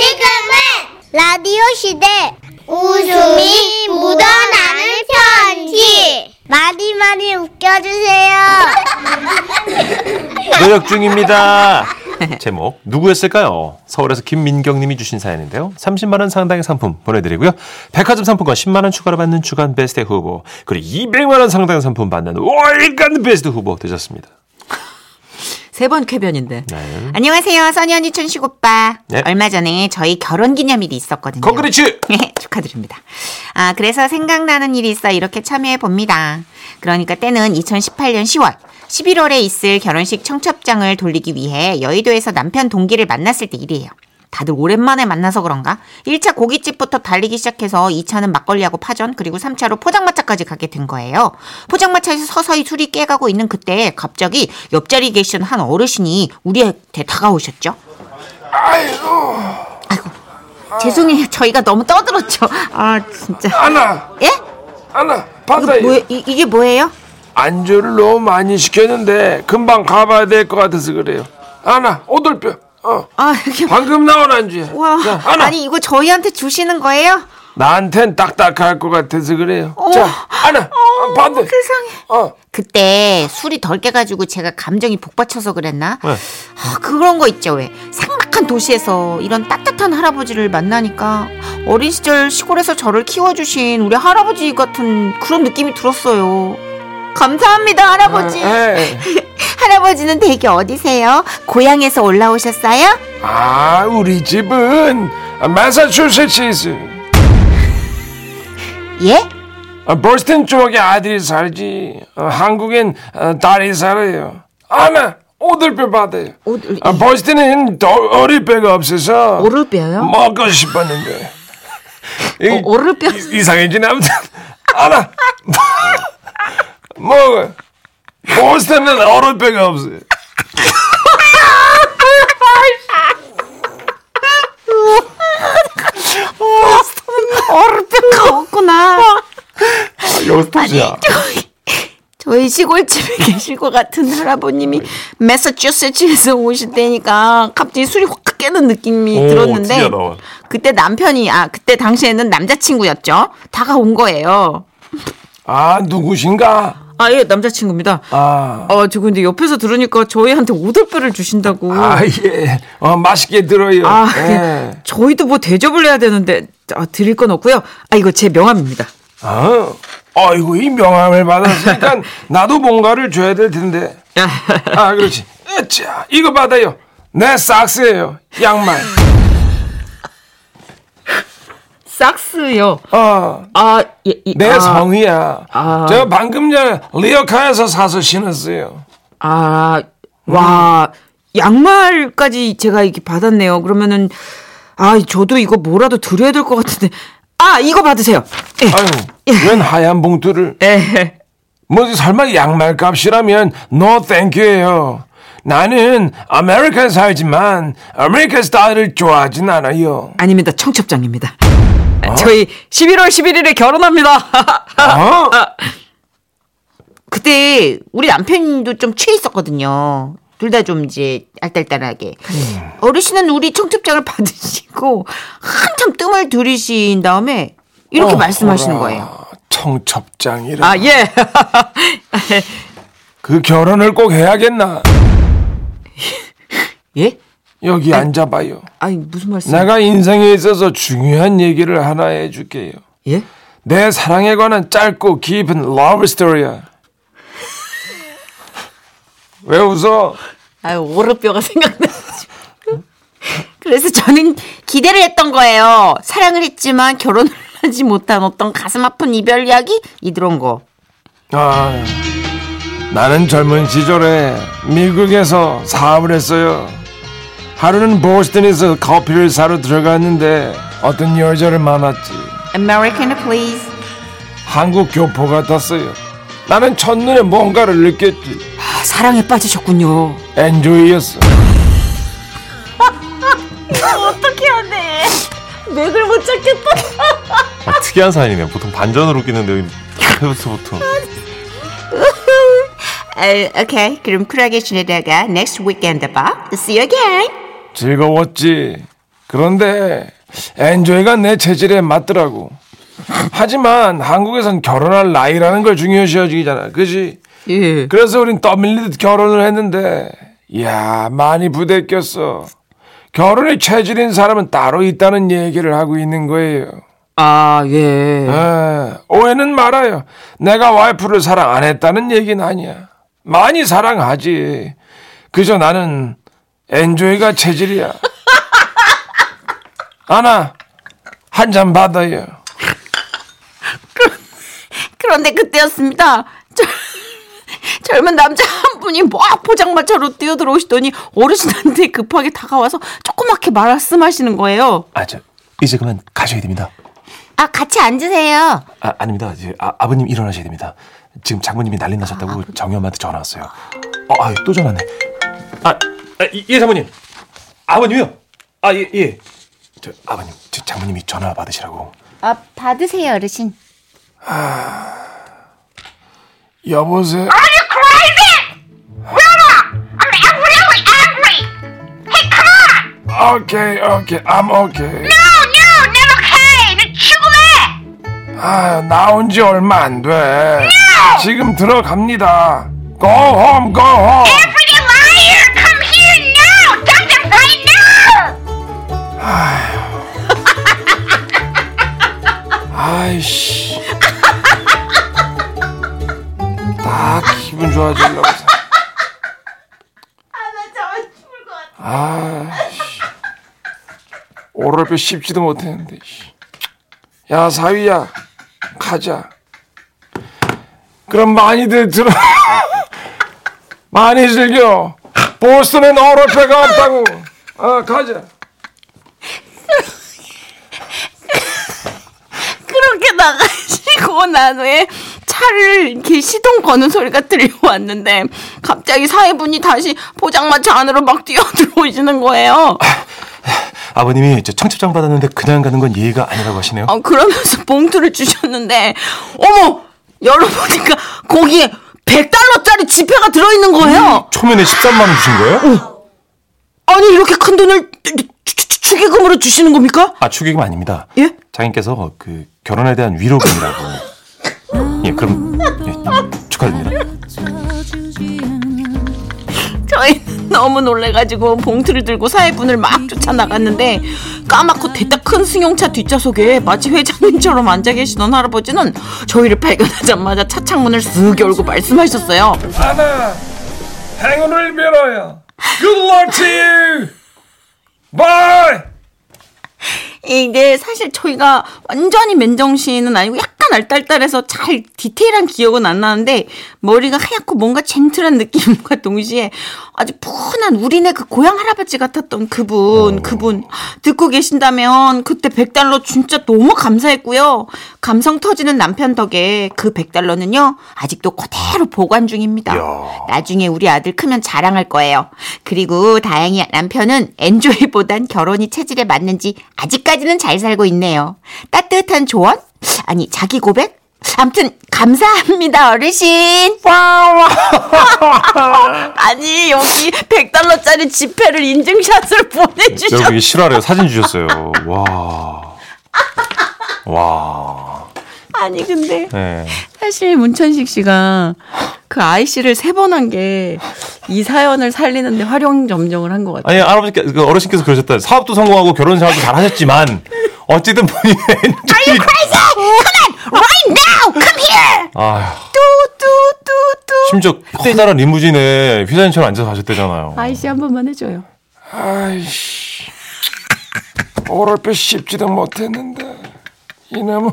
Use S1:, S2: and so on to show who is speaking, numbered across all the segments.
S1: 지금은 라디오 시대 웃음이 묻어나는 편지 많이 많이 웃겨주세요
S2: 노력 중입니다. 제목 누구였을까요? 서울에서 김민경님이 주신 사연인데요. 30만 원 상당의 상품 보내드리고요. 백화점 상품권 10만 원 추가로 받는 주간 베스트 후보 그리고 200만 원 상당의 상품 받는 월간 베스트 후보 되셨습니다.
S3: 세 번 쾌변인데.
S2: 네.
S3: 안녕하세요, 써니 언니 천식 오빠.
S2: 네.
S3: 얼마 전에 저희 결혼 기념일이 있었거든요.
S2: Congrats!
S3: 축하드립니다. 아, 그래서 생각나는 일이 있어 이렇게 참여해 봅니다. 그러니까 때는 2018년 10월. 11월에 있을 결혼식 청첩장을 돌리기 위해 여의도에서 남편 동기를 만났을 때 일이에요. 다들 오랜만에 만나서 그런가? 1차 고깃집부터 달리기 시작해서 2차는 막걸리하고 파전, 그리고 3차로 포장마차까지 가게 된 거예요. 포장마차에서 서서히 술이 깨가고 있는 그때 갑자기 옆자리에 계시던 한 어르신이 우리한테 다가오셨죠. 아이고. 죄송해요. 저희가 너무 떠들었죠. 아, 진짜.
S4: 아나,
S3: 예?
S4: 아나, 받아요.
S3: 뭐, 이, 이게 뭐예요?
S4: 안주를 너무 많이 시켰는데 금방 가봐야 될 것 같아서 그래요. 아나, 오돌뼈. 어,
S3: 아, 이게.
S4: 방금 나온 안주야.
S3: 와.
S4: 자, 아나,
S3: 아니, 이거 저희한테 주시는 거예요?
S4: 나한텐 딱딱할 것 같아서 그래요.
S3: 어머.
S4: 자, 아나,
S3: 어,
S4: 받아.
S3: 세상에.
S4: 어,
S3: 그때 술이 덜 깨가지고 제가 감정이 복받쳐서 그랬나?
S2: 네.
S3: 아, 그런 거 있죠, 왜. 삭막한 도시에서 이런 따뜻한 할아버지를 만나니까 어린 시절 시골에서 저를 키워주신 우리 할아버지 같은 그런 느낌이 들었어요. 감사합니다, 할아버지.
S4: 에.
S3: 할아버지는 댁이 어디세요? 고향에서 올라오셨어요?
S4: 아, 우리 집은 마사추세츠스.
S3: 예?
S4: 아, 보스턴 쪽에 아들이 살지. 어, 한국엔 어, 딸이 살아요. 아나, 오돌뼈 받아요.
S3: 오돌-
S4: 아, 보스턴은 더 어릴 뼈가 없어서
S3: 오를뼈요?
S4: 먹고 싶었는데. 이-
S3: 어, 오를뼈?
S4: 이- 이상해지네 아무튼 먹 어 보스턴은 어른뼈가 없어요
S3: 오를뼈가 없구나.
S2: 여기서 터지야.
S3: 저희 시골집에 계실 것 같은 할아버님이 매사추세츠에서 오실 때니까 갑자기 술이 확 깨는 느낌이
S2: 오,
S3: 들었는데. 그때 남편이 아 그때 당시에는 남자친구였죠 다가온 거예요
S4: 아 누구신가
S3: 아 예 남자친구입니다.
S4: 아,
S3: 어 저 근데 옆에서 들으니까 저희한테 오돌뼈를 주신다고.
S4: 아 예. 어, 맛있게 들어요.
S3: 아,
S4: 예.
S3: 저희도 뭐 대접을 해야 되는데 아, 드릴 건 없고요. 아 이거 제 명함입니다.
S4: 어, 아이고 이 명함을 받았으니까 나도 뭔가를 줘야 될 텐데. 아. 그렇지. 자 이거 받아요. 내 삭스예요 양말
S3: socks요
S4: 어
S3: 아, 예, 이-
S4: 내
S3: 아,
S4: 성이야.
S3: 아.
S4: 저 방금 전에 리어카에서 사서 신었어요.
S3: 아, 와, 양말까지 제가 이렇게 받았네요. 그러면은, 아, 저도 이거 뭐라도 드려야 될 것 같은데. 아, 이거 받으세요. 예.
S4: 아유, 웬 하얀 봉투를.
S3: 예.
S4: 뭐 설마 양말 값이라면 no 땡큐예요. 나는 아메리카에 살지만 아메리카 스타일을 좋아하진 않아요.
S3: 아닙니다. 청첩장입니다. 저희 11월 11일에 결혼합니다.
S4: 어?
S3: 그때 우리 남편도 좀 취해 있었거든요. 둘 다 좀 이제 알딸딸하게. 어르신은 우리 청첩장을 받으시고 한참 뜸을 들이신 다음에 이렇게 말씀하시는
S4: 어라,
S3: 거예요.
S4: 청첩장이라.
S3: 아, 예.
S4: 그 결혼을 꼭 해야겠나?
S3: 예?
S4: 여기 앉아봐요.
S3: 아니, 무슨 말씀?
S4: 내가 인생에 있어서 중요한 얘기를 하나 해줄게요.
S3: 예?
S4: 내 사랑에 관한 짧고 깊은 러브 스토리야. 왜 웃어?
S3: 아유, oral뼈가 생각나가지고. 그래서 저는 기대를 했던 거예요. 사랑을 했지만 결혼을 하지 못한 어떤 가슴 아픈 이별 이야기? 이 들어온 거.
S4: 아, 나는 젊은 시절에 미국에서 사업을 했어요. 하루는 보스턴에서 커피를 사러 들어갔는데 어떤 여자를 만났지.
S3: American please.
S4: 한국 교포 같았어요. 나는 첫눈에 뭔가를 느꼈지.
S3: 아, 사랑에 빠지셨군요.
S4: 엔조이였어.
S3: 어떻게 하네. 맥을 못 잡겠다.
S2: 아, 특이한 사연이네요. 보통 반전으로 앞에부터
S3: 아, 오케이. 그럼 쿨하게 지내다가 next weekend 봐. See you again.
S4: 즐거웠지. 그런데 엔조이가 내 체질에 맞더라고. 하지만 한국에선 결혼할 나이라는 걸 중요시 여기잖아. 그지?
S3: 예.
S4: 그래서 우린 떠밀리듯 결혼을 했는데, 이야, 많이 부대꼈어. 결혼의 체질인 사람은 따로 있다는 얘기를 하고 있는 거예요.
S3: 아, 예.
S4: 아, 오해는 말아요. 내가 와이프를 사랑 안 했다는 얘기는 아니야. 많이 사랑하지. 그저 나는 엔조이가 체질이야. 아나, 한 잔 받아요.
S3: 그런데 그때였습니다. 저, 젊은 남자 한 분이 막 포장마차로 뛰어들어오시더니 어르신한테 급하게 다가와서 조그맣게 말씀하시는 거예요.
S2: 아, 저 이제 그만 가셔야 됩니다.
S3: 아, 같이 앉으세요.
S2: 아, 아닙니다. 이제 아, 아버님 일어나셔야 됩니다. 지금 장모님이 난리 나셨다고 정희 엄마한테 전화 왔어요. 어, 아, 또 전화네. 아, 아, 이- 예, 장모님. 아버님이요? 아, 예, 예. 저 아버님, 저 장모님이 전화 받으시라고.
S3: 아, 받으세요, 어르신.
S4: 여보세요?
S5: Are you crazy? Wilma! I'm really angry! Hey, come on!
S4: 오케이, 오케이, I'm okay.
S5: No, no, not okay! 너 죽을래!
S4: 아, 나온 지 얼마 안 돼. 지금 들어갑니다. Go home, go home. 기분 좋아지려고. 아이씨. 오랄뼈 씹지도 못했는데. 씨. 야, 사위야. 가자. 그럼 많이들 들어. 많이 즐겨. 보스턴엔 오랄뼈가 없다고. 어, 가자.
S3: 그렇게 나가시고 난 후에 차를 이렇게 시동 거는 소리가 들려왔는데 갑자기 사회분이 다시 포장마차 안으로 막 뛰어들어오시는 거예요.
S2: 아버님이 저 청첩장 받았는데 그냥 가는 건 예의가 아니라고 하시네요.
S3: 어, 그러면서 봉투를 주셨는데 어머 열어보니까 거기에 100달러짜리 지폐가 들어있는 거예요.
S2: 초면에 13만 원 주신 거예요?
S3: 아니 이렇게 큰 돈을 축의금으로 주시는 겁니까?
S2: 아, 축의금 아닙니다.
S3: 예?
S2: 장인께서 그 결혼에 대한 위로금이라고. 예, 그럼 예, 축하드립니다.
S3: 저희는 너무 놀래가지고 봉투를 들고 사회분을 막 쫓아나갔는데 까맣고 대따 큰 승용차 뒷좌석에 마치 회장님처럼 앉아 계시던 할아버지는 저희를 발견하자마자 차 창문을 쓱 열고 말씀하셨어요.
S4: 하나 행운을 빌어요. Good luck to you. Bye.
S3: 이게 사실 저희가 완전히 맨정신은 아니고 약간 알딸딸해서 잘 디테일한 기억은 안 나는데 머리가 하얗고 뭔가 젠틀한 느낌과 동시에 아주 푸근한 우리네 그 고향 할아버지 같았던 그분 그분. 듣고 계신다면 그때 100달러 진짜 너무 감사했고요. 감성 터지는 남편 덕에 그 100달러는요 아직도 그대로 보관 중입니다. 나중에 우리 아들 크면 자랑할 거예요. 그리고 다행히 남편은 엔조이보단 결혼이 체질에 맞는지 아직까지는 잘 살고 있네요. 따뜻한 조언? 아니, 자기 고백? 암튼 감사합니다, 어르신. 아니, 여기 100달러짜리 지폐를 인증샷을 보내주셨
S2: 여기 실화래요. 사진 주셨어요. 와. 와.
S3: 아니, 근데
S2: 네.
S3: 사실 문천식 씨가 그 아이 씨를 세 번 한 게 이 사연을 살리는데 활용 점정을 한 것 같아요.
S2: 아니 할아버지께 그 어르신께서 그러셨다. 사업도 성공하고 결혼 생활도 잘 하셨지만 어쨌든 본인의
S3: Are you crazy? Come on, right now, come here.
S2: 아
S3: 뚜뚜뚜뚜.
S2: 심지어 커다란 리무진에 휘사님처럼 앉아서 가셨대잖아요.
S3: 아이씨 한 번만 해줘요.
S4: 아이씨. 오랄뼈 씹지도 못했는데. 이놈은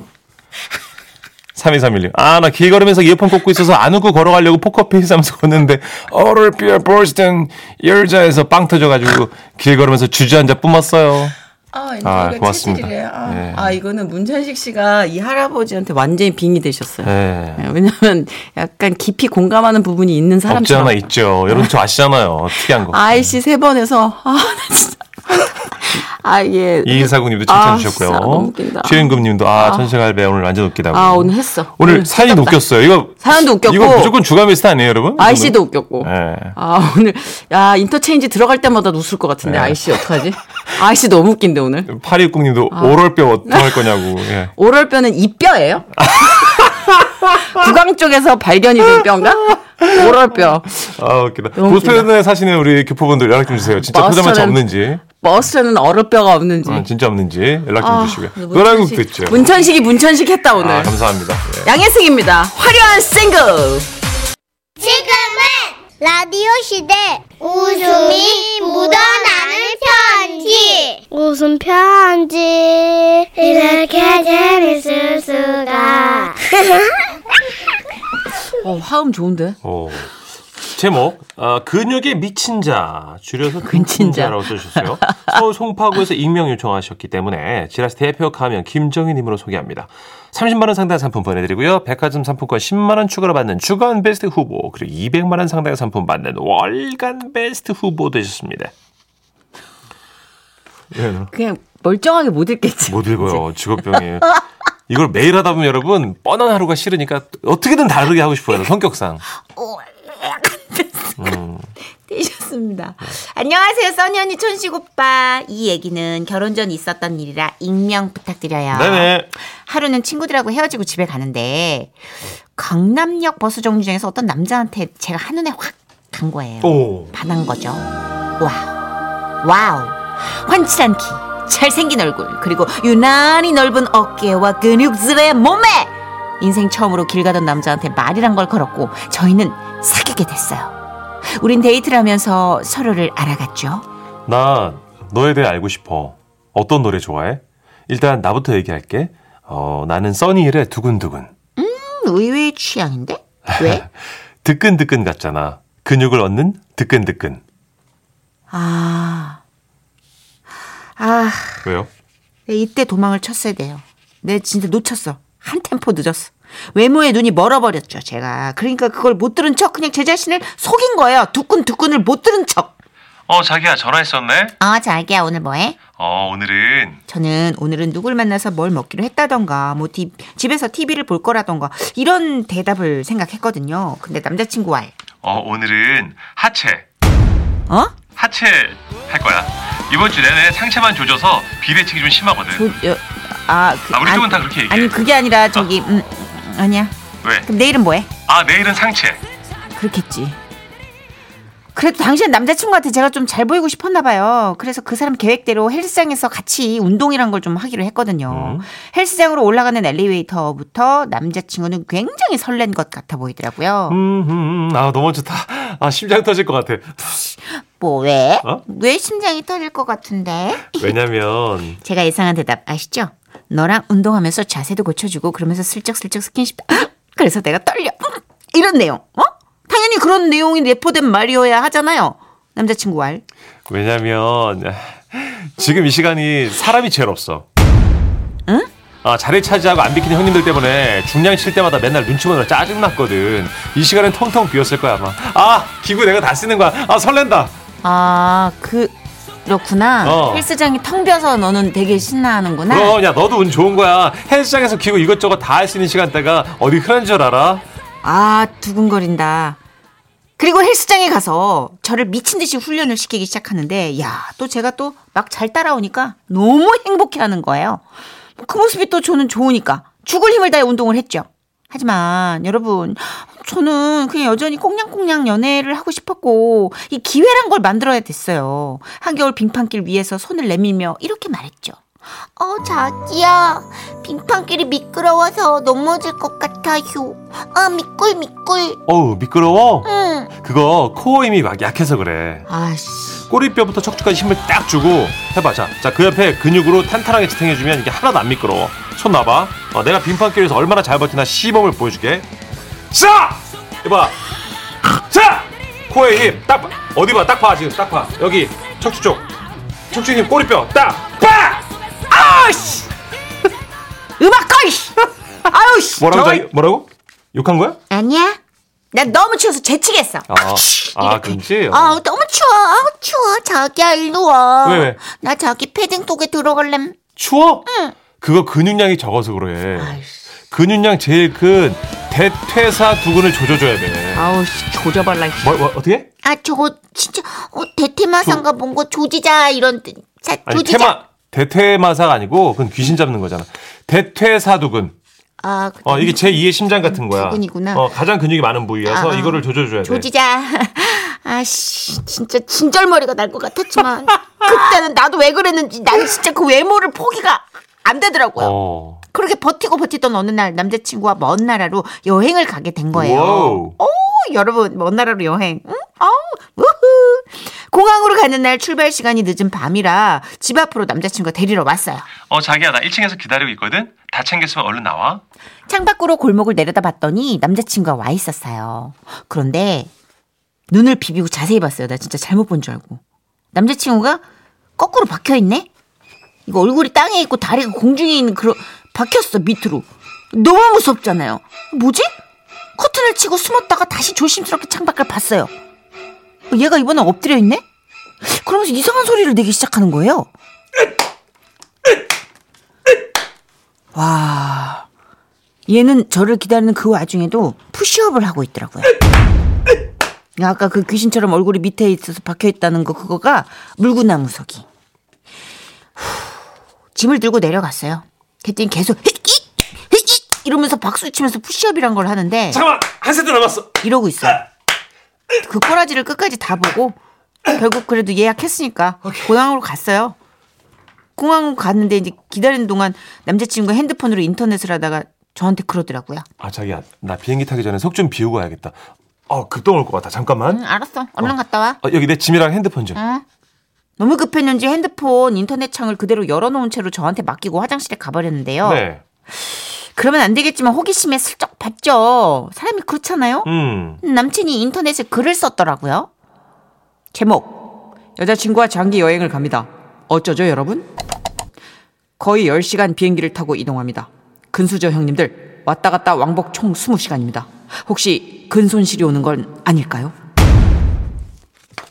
S2: 3231님. 아, 나 길 걸으면서 이어폰 꽂고 있어서 안 웃고 걸어가려고 포커페이스 하면서 걷는데
S4: 오랄뼈 보스턴
S2: 열자에서 빵 터져가지고 길 걸으면서 주저앉아 뿜었어요.
S3: 아,
S2: 아, 고맙습니다.
S3: 아,
S2: 예.
S3: 아, 이거는 문천식 씨가 이 할아버지한테 완전히 빙이 되셨어요.
S2: 네.
S3: 예, 왜냐면 약간 깊이 공감하는 부분이 있는
S2: 없지
S3: 사람처럼.
S2: 않아 있죠. 여러분 저 아시잖아요. 특이한 거.
S3: IC 세 번에서 아, 나 진짜. 아, 예.
S2: 이인사구님도
S3: 아,
S2: 칭찬
S3: 진짜
S2: 주셨고요.
S3: 웃긴다.
S2: 최윤금님도 아, 천생할배 오늘 완전 웃기다고.
S3: 아, 오늘 했어.
S2: 오늘
S3: 오늘
S2: 사연이
S3: 웃겼다.
S2: 웃겼어요. 이거
S3: 사연도 웃겼고.
S2: 이거 무조건 주간 베스트 아니에요, 여러분?
S3: IC도 웃겼고.
S2: 네.
S3: 아, 오늘, 야, 인터체인지 들어갈 때마다 웃을 것 같은데,
S2: 네.
S3: 아이씨, 어떡하지? IC 너무 웃긴데, 오늘.
S2: 파리국님도
S3: 아.
S2: oral뼈 어떡할 거냐고. 예.
S3: oral뼈는 이 뼈예요? 구강 쪽에서 발견이 된 뼈인가? 오럴뼈.
S2: 아 웃기다. 보스턴에 사시는 우리 교포분들 연락 좀 주세요. 진짜 포장마차 없는지,
S3: 버스에는 어럴뼈가 없는지.
S2: 어, 진짜 없는지 연락 좀
S3: 아,
S2: 주시고요.
S3: 문천식-
S2: 있죠.
S3: 문천식이 문천식 했다, 오늘.
S2: 아 감사합니다. 예.
S3: 양혜승입니다. 화려한 싱글.
S1: 지금은 라디오 시대 웃음이 묻어나는 편지 웃음 편지 이렇게 재밌을 수가
S3: 어, 화음 좋은데?
S2: 오. 제목 어, 근육에 미친 자 줄여서
S3: 근친
S2: 근친
S3: 자.
S2: 자라고 써주셨어요. 서울 송파구에서 익명 요청하셨기 때문에 지라시 대표 가면 김정희님으로 소개합니다. 30만 원 상당 상품 보내드리고요. 백화점 상품권 10만 원 추가로 받는 주간 베스트 후보 그리고 200만 원 상당의 상품 받는 월간 베스트 후보 되셨습니다. 예,
S3: 그냥 멀쩡하게 못 읽겠지.
S2: 못 읽어요. 직업병이에요. 이걸 매일 하다 보면 여러분 뻔한 하루가 싫으니까 어떻게든 다르게 하고 싶어요. 성격상.
S3: 띄셨습니다. 안녕하세요, 써니 언니 천식 오빠. 이 얘기는 결혼 전 있었던 일이라 익명 부탁드려요.
S2: 네네.
S3: 하루는 친구들하고 헤어지고 집에 가는데 강남역 버스 정류장에서 어떤 남자한테 제가 한눈에 확 간 거예요.
S2: 오.
S3: 반한 거죠. Wow. Wow. 환칠한 키, 잘생긴 얼굴, 그리고 유난히 넓은 어깨와 근육질의 몸매. 인생 처음으로 길 가던 남자한테 말이란 걸 걸었고 저희는 사귀게 됐어요. 우린 데이트를 하면서 서로를 알아갔죠.
S2: 나 너에 대해 알고 싶어. 어떤 노래 좋아해? 일단 나부터 얘기할게. 어, 나는 써니힐의 두근두근.
S3: 음, 의외의 취향인데? 왜?
S2: 뜨끈뜨끈 같잖아. 근육을 얻는 뜨끈뜨끈.
S3: 아. 아,
S2: 왜요?
S3: 내 이때 도망을 쳤어야 돼요. 내 진짜 놓쳤어. 한 템포 늦었어. 외모에 눈이 멀어버렸죠, 제가. 그러니까 그걸 못 들은 척 그냥 제 자신을 속인 거예요. 두근두근을 못 들은 척.
S2: 어, 자기야, 전화했었네?
S3: 어, 자기야, 오늘 뭐해?
S2: 어, 오늘은.
S3: 저는 오늘은 누굴 만나서 뭘 먹기로 했다던가, 뭐 디- 집에서 TV를 볼 거라던가, 이런 대답을 생각했거든요. 근데 남자친구 말,
S2: 어, 오늘은 하체.
S3: 어?
S2: 하체 할 거야. 이번 주 내내 상체만 조져서 비대칭이 좀 심하거든.
S3: 그, 여, 아, 그,
S2: 아, 우리 쪽은
S3: 아니,
S2: 다 그렇게 얘기해.
S3: 아니, 그게 아니라 저기, 음, 아니야.
S2: 왜?
S3: 그럼 내일은 뭐해?
S2: 아, 내일은 상체.
S3: 그렇겠지. 그래도 당신 남자친구한테 제가 좀 잘 보이고 싶었나 봐요. 그래서 그 사람 계획대로 헬스장에서 같이 운동이란 걸 좀 하기로 했거든요.
S2: 음.
S3: 헬스장으로 올라가는 엘리베이터부터 남자친구는 굉장히 설렌 것 같아 보이더라고요.
S2: 음, 음, 아, 너무 좋다. 아, 심장 터질 것 같아.
S3: 뭐 왜?
S2: 어?
S3: 왜 심장이 터질 것 같은데?
S2: 왜냐면,
S3: 제가 예상한 대답 아시죠? 너랑 운동하면서 자세도 고쳐주고 그러면서 슬쩍슬쩍 스킨십. 그래서 내가 떨려. 이런 내용. 어? 당연히 그런 내용이 내포된 말이어야 하잖아요. 남자친구 말.
S2: 왜냐면, 지금 이 시간이 사람이 제일 없어.
S3: 응?
S2: 아, 자리 차지하고 안 비키는 형님들 때문에 중량 칠 때마다 맨날 눈치 보느라 짜증났거든. 이 시간엔 텅텅 비었을 거야, 아마. 아, 기구 내가 다 쓰는 거야. 아, 설렌다.
S3: 아, 그, 그렇구나.
S2: 어.
S3: 헬스장이 텅 비어서 너는 되게 신나하는구나.
S2: 그럼, 야, 너도 운 좋은 거야. 헬스장에서 기구 이것저것 다 할 수 있는 시간대가 어디 흔한 줄 알아?
S3: 아, 두근거린다. 그리고 헬스장에 가서 저를 미친 듯이 훈련을 시키기 시작하는데, 야, 또 제가 또 막 잘 따라오니까 너무 행복해 하는 거예요. 그 모습이 또 저는 좋으니까 죽을 힘을 다해 운동을 했죠. 하지만 여러분, 저는 그냥 여전히 꽁냥꽁냥 연애를 하고 싶었고, 이 기회란 걸 만들어야 됐어요. 한겨울 빙판길 위에서 손을 내밀며 이렇게 말했죠. 어, 자기야. 빙판길이 미끄러워서 넘어질 것 같아요. 아, 미꿀, 미꿀.
S2: 어우, 미끄러워?
S3: 응.
S2: 그거 코어 힘이 막 약해서 그래.
S3: 아씨.
S2: 꼬리뼈부터 척추까지 힘을 딱 주고 해봐. 자, 자, 그 옆에 근육으로 탄탄하게 지탱해주면 이게 하나도 안 미끄러워. 손 놔봐. 어, 내가 빙판길에서 얼마나 잘 버티나 시범을 보여줄게. 자! 이봐. 자! 코에 힘. 딱, 봐. 어디 봐. 딱 봐. 지금 딱 봐. 여기 척추 쪽. 척추 힘 꼬리뼈. 딱! 빠!
S3: 아씨. 음악 꺼, 이씨. 아유, 씨.
S2: 뭐라고?
S3: 저-
S2: 자기? 뭐라고? 욕한 거야?
S3: 아니야. 나 너무 추워서 재치겠어.
S2: 아, 아 그렇지?
S3: 아 너무 추워. 아 추워. 자기야 일로 와.
S2: 왜, 왜?
S3: 나 자기 패딩 속에 들어갈래.
S2: 추워? 그거 근육량이 적어서 그래. 근육량 제일 큰 대퇴사 두근을 조져줘야 돼.
S3: 아우 씨, 조져발라.
S2: 뭐, 뭐 어떻게?
S3: 아 저거 진짜 어, 대테마상가 뭔가 조지자 이런 뜻. 자,
S2: 아니
S3: 조지자.
S2: 테마 대퇴마사가 아니고 그건 귀신 잡는 거잖아. 대퇴사 두근.
S3: 아 그-
S2: 어 이게 제 2의 심장 같은 거야.
S3: 두근이구나.
S2: 어 가장 근육이 많은 부위여서
S3: 아, 아.
S2: 이거를 조져줘야 돼.
S3: 조지자. 아씨 진짜 진절머리가 날 것 같았지만 그때는 나도 왜 그랬는지 나는 진짜 그 외모를 포기가 안 되더라고요.
S2: 어.
S3: 그렇게 버티고 버티던 어느 날 남자친구와 먼 나라로 여행을 가게 된 거예요.
S2: Wow.
S3: 오, 여러분, 먼 나라로 여행. 응? 아우, 우후. 공항으로 가는 날 출발 시간이 늦은 밤이라 집 앞으로 남자친구가 데리러 왔어요.
S2: 어 자기야 나 1층에서 기다리고 있거든. 다 챙겼으면 얼른 나와.
S3: 창밖으로 골목을 내려다 봤더니 남자친구가 와 있었어요. 그런데 눈을 비비고 자세히 봤어요. 나 진짜 잘못 본 줄 알고. 남자친구가 거꾸로 박혀 있네? 이거 얼굴이 땅에 있고 다리가 공중에 있는 그런 박혔어 밑으로. 너무 무섭잖아요. 뭐지? 커튼을 치고 숨었다가 다시 조심스럽게 창밖을 봤어요. 어, 얘가 이번엔 엎드려 있네? 그러면서 이상한 소리를 내기 시작하는 거예요. 와. 얘는 저를 기다리는 그 와중에도 푸시업을 하고 있더라고요. 아까 그 귀신처럼 얼굴이 밑에 있어서 박혀 있다는 거 그거가 물구나무 서기. 후, 짐을 들고 내려갔어요. 그랬더니 계속 이러면서 박수 치면서 푸시업이란 걸 하는데
S2: 잠깐만 한 세트 남았어.
S3: 이러고 있어요. 그 꼬라지를 끝까지 다 보고 결국 그래도 예약했으니까 공항으로 갔어요. 공항으로 갔는데 이제 기다리는 동안 남자친구가 핸드폰으로 인터넷을 하다가 저한테 그러더라고요.
S2: 아 자기야 나 비행기 타기 전에 속 좀 비우고 와야겠다. 어 급동 올것 같아. 잠깐만.
S3: 응, 알았어. 얼른 갔다 와.
S2: 어, 여기 내 짐이랑 핸드폰 좀.
S3: 응. 너무 급했는지 핸드폰 인터넷 창을 그대로 열어놓은 채로 저한테 맡기고 화장실에 가버렸는데요.
S2: 네.
S3: 그러면 안 되겠지만 호기심에 슬쩍 봤죠. 사람이 그렇잖아요.
S2: 음.
S3: 남친이 인터넷에 글을 썼더라고요. 제목 여자친구와 장기 여행을 갑니다. 어쩌죠 여러분? 거의 10시간 비행기를 타고 이동합니다. 근수저 형님들 왔다 갔다 왕복 총 20시간입니다. 혹시 근손실이 오는 건 아닐까요?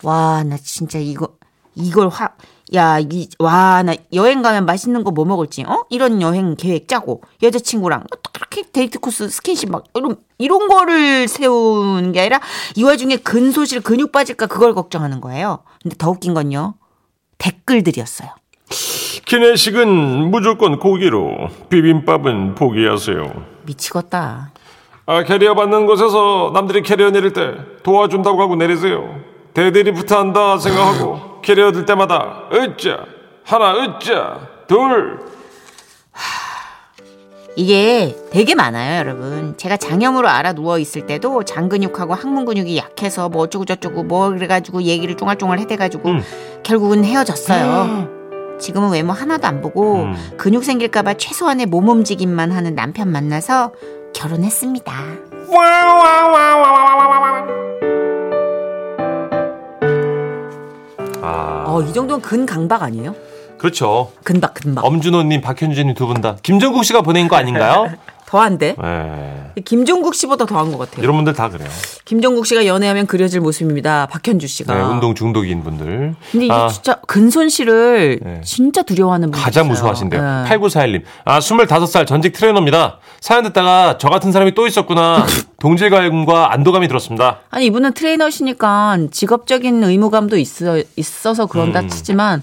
S3: 와 나 진짜 이거 이걸 화 야, 이, 와, 나 여행 가면 맛있는 거 뭐 먹을지, 어? 이런 여행 계획 짜고, 여자친구랑 또 그렇게 데이트 코스 스킨십 막, 이런, 이런 거를 세운 게 아니라, 이 와중에 근소실 근육 빠질까 그걸 걱정하는 거예요. 근데 더 웃긴 건요, 댓글들이었어요.
S4: 기내식은 무조건 고기로 비빔밥은 포기하세요.
S3: 미치겠다.
S4: 아 캐리어 받는 곳에서 남들이 캐리어 내릴 때 도와준다고 하고 내리세요. 대대리부터 한다 생각하고 캐리어 들 때마다 으짜 하나 으짜 둘
S3: 이게 되게 많아요, 여러분. 제가 장염으로 알아 누워 있을 때도 장 근육하고 항문 근육이 약해서 뭐 어쩌고 저쩌고 뭐 그래가지고 얘기를 쫑알쫑알 해대가지고
S2: 음.
S3: 결국은 헤어졌어요. 지금은 외모 하나도 안 보고
S2: 음.
S3: 근육 생길까봐 최소한의 몸 움직임만 하는 남편 만나서 결혼했습니다.
S2: 아
S3: 어, 이 정도면 근강박 아니에요?
S2: 그렇죠.
S3: 근박, 근박.
S2: 엄준호님, 박현주님 두 분 다 김정국 씨가 보낸 거 아닌가요?
S3: 더한데?
S2: 네.
S3: 김종국 씨보다 더한 것 같아요.
S2: 이런 분들 다 그래요.
S3: 김종국 씨가 연애하면 그려질 모습입니다. 박현주 씨가.
S2: 네, 운동 중독인 분들.
S3: 근데 이게
S2: 아,
S3: 진짜 근손실을
S2: 네.
S3: 진짜 두려워하는 분들
S2: 가장. 무서워하신대요.
S3: 네.
S2: 8941님. 아, 25살 전직 트레이너입니다. 사연 듣다가 저 같은 사람이 또 있었구나. 동질감과 안도감이 들었습니다.
S3: 아니 이분은 트레이너시니까 직업적인 의무감도 있어 있어서 그런다
S2: 음.
S3: 치지만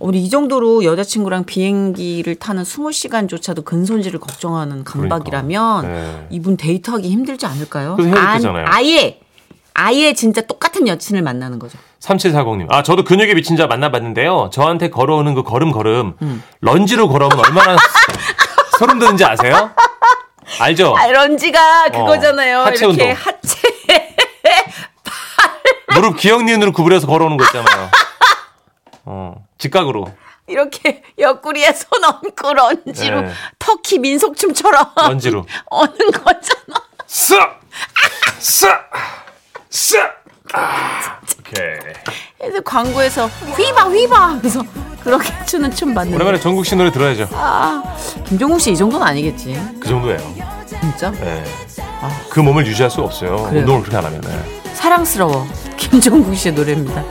S3: 우리 이 정도로 여자친구랑 비행기를 타는 20시간조차도 근손실을 걱정하는 강박이라면
S2: 그러니까. 네.
S3: 이분 데이트하기 힘들지 않을까요?
S2: 아,
S3: 아예 아예 진짜 똑같은 여친을 만나는 거죠.
S2: 3740님. 아, 저도 근육에 미친 자 만나봤는데요. 저한테 걸어오는 그 걸음 걸음.
S3: 음.
S2: lunge로 걸어오면 얼마나 소름 돋는지 아세요? 알죠?
S3: 아, lunge가 그거잖아요.
S2: 하체
S3: 이렇게
S2: 운동.
S3: 하체
S2: 무릎 기억니은으로 구부려서 걸어오는 거 있잖아요. 어, 직각으로.
S3: 이렇게 옆구리에 손 얹고 lunge로
S2: 네.
S3: 터키 민속춤처럼
S2: lunge로.
S3: 어는 거잖아.
S4: 싹! 싹! 싹!
S2: 오케이.
S3: 그래서 광고에서 휘바 휘바 그래서 그렇게 추는 춤 봤는데
S2: 오랜만에 정국 씨 노래 들어야죠.
S3: 아 김종국 씨 이 정도는 아니겠지
S2: 그 정도예요.
S3: 진짜
S2: 네. 그 몸을 유지할 수가 없어요.
S3: 그래요.
S2: 운동을 그렇게 안 하면. 은
S3: 사랑스러워. 김종국 씨의 노래입니다.